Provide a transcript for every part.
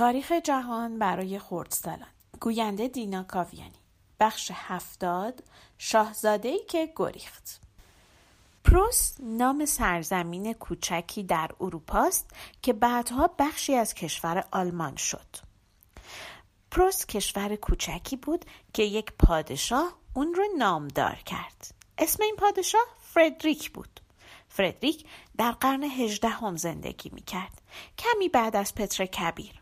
تاریخ جهان برای خردسالان گوینده دینا کاویانی. بخش هفتاد شاهزاده که گریخت. پروس نام سرزمین کوچکی در اروپاست که بعدها بخشی از کشور آلمان شد. پروس کشور کوچکی بود که یک پادشاه اون رو نامدار کرد. اسم این پادشاه فردریک بود. فردریک در قرن هجدهم زندگی می کرد کمی بعد از پتر کبیر.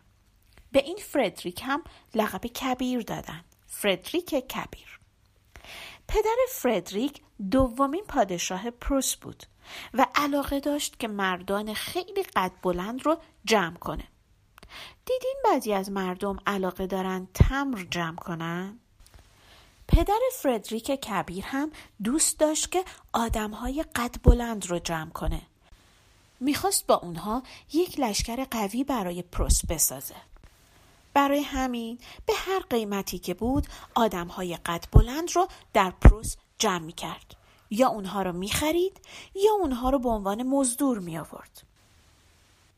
به این فردریک هم لقب کبیر دادن فردریک کبیر پدر فردریک دومین پادشاه پروس بود و علاقه داشت که مردان خیلی قد بلند رو جمع کنه دیدین بعضی از مردم علاقه دارن تمر جمع کنن؟ پدر فردریک کبیر هم دوست داشت که آدمهای قد بلند رو جمع کنه. می‌خواست با اونها یک لشکر قوی برای پروس بسازه. برای همین به هر قیمتی که بود آدمهای قد بلند رو در پروس جمع می کرد. یا اونها رو می خرید یا اونها رو به عنوان مزدور می آورد.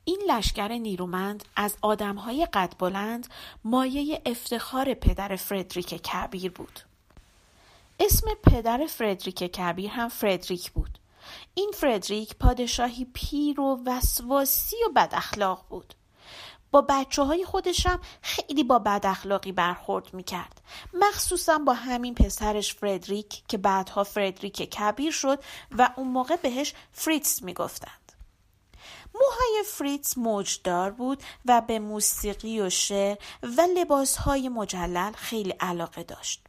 این لشکر نیرومند از آدمهای قد بلند مایه افتخار پدر فردریک کبیر بود. اسم پدر فردریک کبیر هم فردریک بود. این فردریک پادشاهی پیر و وسواسی و بد اخلاق بود. با بچه های خودشم خیلی با بد اخلاقی برخورد می‌کرد. مخصوصا با همین پسرش فردریک که بعدها فردریک کبیر شد و اون موقع بهش فریتز می‌گفتند. موهای فریتز موجدار بود و به موسیقی و شعر و لباسهای مجلل خیلی علاقه داشت.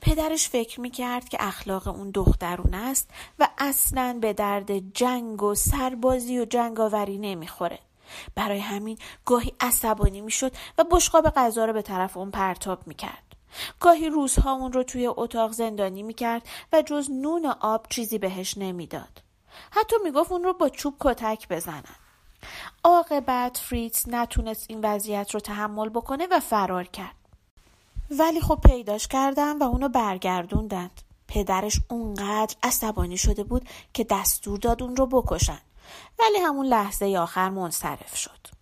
پدرش فکر می‌کرد که اخلاق اون دخترونه است و اصلا به درد جنگ و سربازی و جنگاوری نمی‌خوره. برای همین گاهی عصبانی می‌شد و بشقاب غذا رو به طرف اون پرتاب می‌کرد. گاهی روزها اون رو توی اتاق زندانی می‌کرد و جز نون و آب چیزی بهش نمی‌داد. حتی می‌گفت اون رو با چوب کتک بزنن. عاقبت فریتز نتونست این وضعیت رو تحمل بکنه و فرار کرد. ولی خب پیداش کردن و اونو برگردوندند. پدرش اونقدر عصبانی شده بود که دستور داد اون رو بکشن. ولی همون لحظه آخر منصرف شد.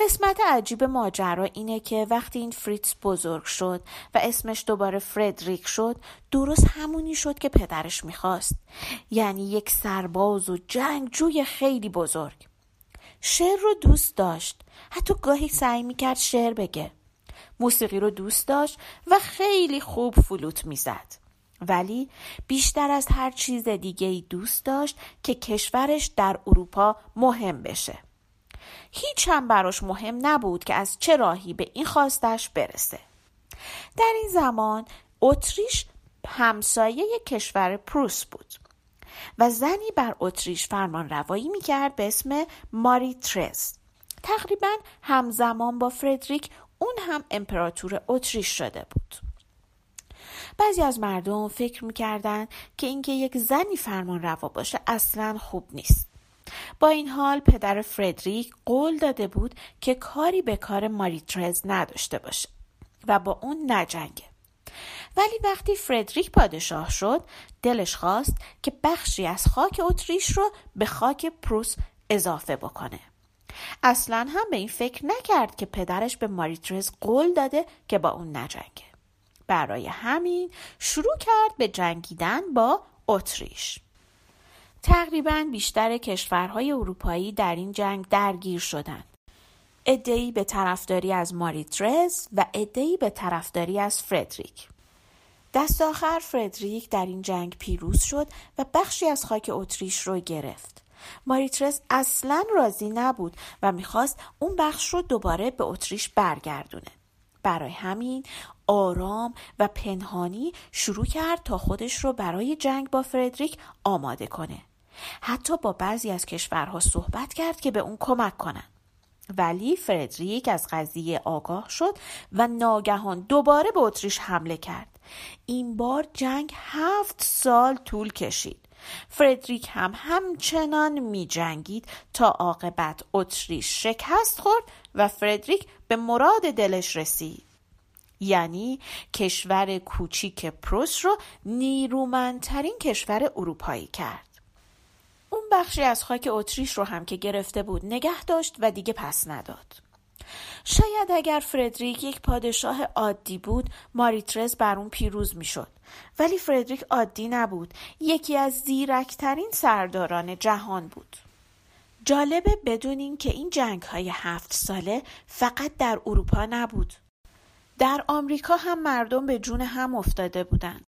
قسمت عجیب ماجرا اینه که وقتی این فریتز بزرگ شد و اسمش دوباره فردریک شد درست همونی شد که پدرش می‌خواست. یعنی یک سرباز و جنگجوی خیلی بزرگ. شعر رو دوست داشت. حتی گاهی سعی می‌کرد شعر بگه. موسیقی رو دوست داشت و خیلی خوب فلوت می‌زد. ولی بیشتر از هر چیز دیگه ای دوست داشت که کشورش در اروپا مهم بشه. هیچ هم براش مهم نبود که از چه راهی به این خواستش برسه. در این زمان اتریش همسایه کشور پروس بود و زنی بر اتریش فرمان روایی می کرد به اسم ماری ترز. تقریبا همزمان با فردریک اون هم امپراتور اتریش شده بود. بعضی از مردم فکر می‌کردن که اینکه یک زنی فرمان روا باشه اصلا خوب نیست. با این حال پدر فردریک قول داده بود که کاری به کار ماریترز نداشته باشه و با اون نجنگه. ولی وقتی فردریک پادشاه شد دلش خواست که بخشی از خاک اتریش رو به خاک پروس اضافه بکنه. اصلا هم به این فکر نکرد که پدرش به ماریترز قول داده که با اون نجنگه. برای همین شروع کرد به جنگیدن با اتریش. تقریبا بیشتر کشورهای اروپایی در این جنگ درگیر شدند. ادهی به طرفداری از ماریترز و ادهی به طرفداری از فردریک. دست آخر فردریک در این جنگ پیروز شد و بخشی از خاک اتریش رو گرفت. ماریترز اصلا راضی نبود و می‌خواست اون بخش رو دوباره به اتریش برگردونه. برای همین آرام و پنهانی شروع کرد تا خودش رو برای جنگ با فردریک آماده کنه. حتی با بعضی از کشورها صحبت کرد که به اون کمک کنن. ولی فردریک از قضیه آگاه شد و ناگهان دوباره به اتریش حمله کرد. این بار جنگ هفت سال طول کشید. فردریک هم همچنان می جنگید تا عاقبت اتریش شکست خورد و فردریک به مراد دلش رسید. یعنی کشور کوچیک پروس رو نیرومندترین کشور اروپایی کرد. اون بخشی از خاک اتریش رو هم که گرفته بود نگه داشت و دیگه پس نداد. شاید اگر فردریک یک پادشاه عادی بود ماریترز بر اون پیروز می‌شد. ولی فردریک عادی نبود. یکی از زیرکترین سرداران جهان بود. جالبه بدونین که این جنگ های هفت ساله فقط در اروپا نبود. در آمریکا هم مردم به جون هم افتاده بودند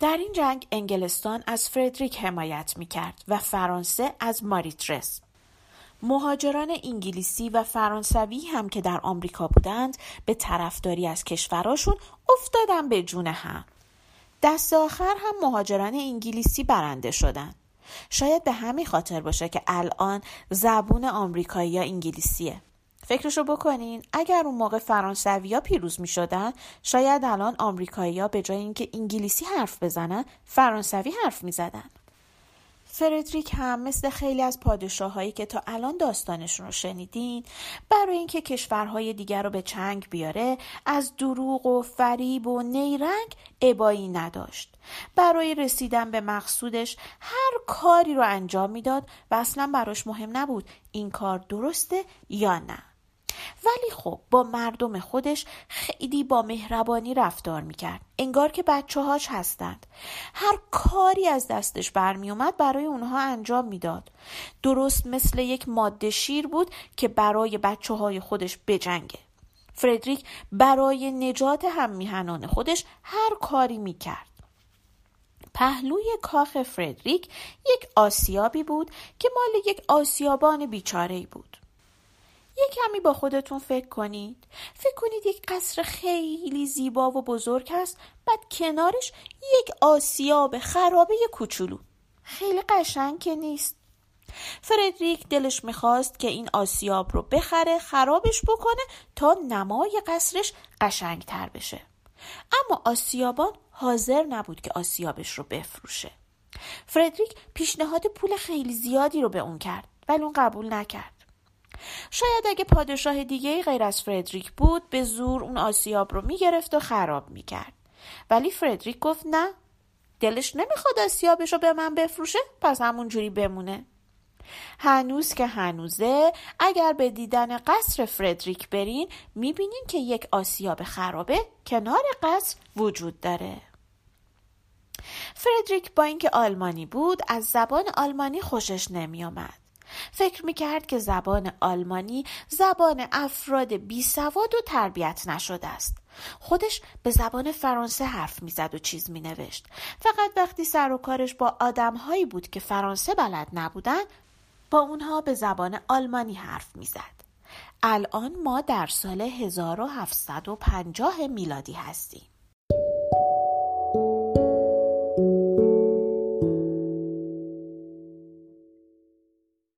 در این جنگ انگلستان از فردریک حمایت می کرد و فرانسه از ماریترس. مهاجران انگلیسی و فرانسوی هم که در آمریکا بودند به طرفداری از کشوراشون افتادن به جون هم. دست آخر هم مهاجران انگلیسی برنده شدند شاید به همین خاطر باشه که الان زبون آمریکایی یا انگلیسیه. فکرشو بکنین اگر اون موقع فرانسوی ها پیروز می شدن شاید الان آمریکایی به جای اینکه انگلیسی حرف بزنن فرانسوی حرف می زدن. فردریک هم مثل خیلی از پادشاهایی که تا الان داستانشون رو شنیدین برای اینکه کشورهای دیگر رو به چنگ بیاره از دروغ و فریب و نیرنگ ابایی نداشت. برای رسیدن به مقصودش هر کاری رو انجام می‌داد و اصلا براش مهم نبود این کار درسته یا نه. ولی خب با مردم خودش خیلی با مهربانی رفتار می‌کرد. انگار که بچه هاش هستند. هر کاری از دستش برمیومد برای اونها انجام می‌داد. درست مثل یک ماده شیر بود که برای بچه های خودش بجنگه. فردریک برای نجات هم میهنان خودش هر کاری می‌کرد. پهلوی کاخ فردریک یک آسیابی بود که مال یک آسیابان بیچاره بود. یه کمی با خودتون فکر کنید. فکر کنید یک قصر خیلی زیبا و بزرگ هست بعد کنارش یک آسیاب خرابه کوچولو. خیلی قشنگ که نیست. فردریک دلش می‌خواست که این آسیاب رو بخره خرابش بکنه تا نمای قصرش قشنگتر بشه. اما آسیابان حاضر نبود که آسیابش رو بفروشه. فردریک پیشنهاد پول خیلی زیادی رو به اون کرد ولی اون قبول نکرد. شاید اگه پادشاه دیگه غیر از فردریک بود به زور اون آسیاب رو می‌گرفت و خراب می‌کرد. ولی فردریک گفت نه دلش نمی‌خواد آسیابش رو به من بفروشه پس همونجوری بمونه. هنوز که هنوزه اگر به دیدن قصر فردریک برین می‌بینین که یک آسیاب خرابه کنار قصر وجود داره. فردریک با اینکه آلمانی بود از زبان آلمانی خوشش نمیآمد. فکر می‌کرد که زبان آلمانی زبان افراد بی سواد و تربیت نشده است. خودش به زبان فرانسه حرف می‌زد و چیز مینوشت. فقط وقتی سر و کارش با آدمهایی بود که فرانسه بلد نبودن با اونها به زبان آلمانی حرف می‌زد. الان ما در سال 1750 میلادی هستیم.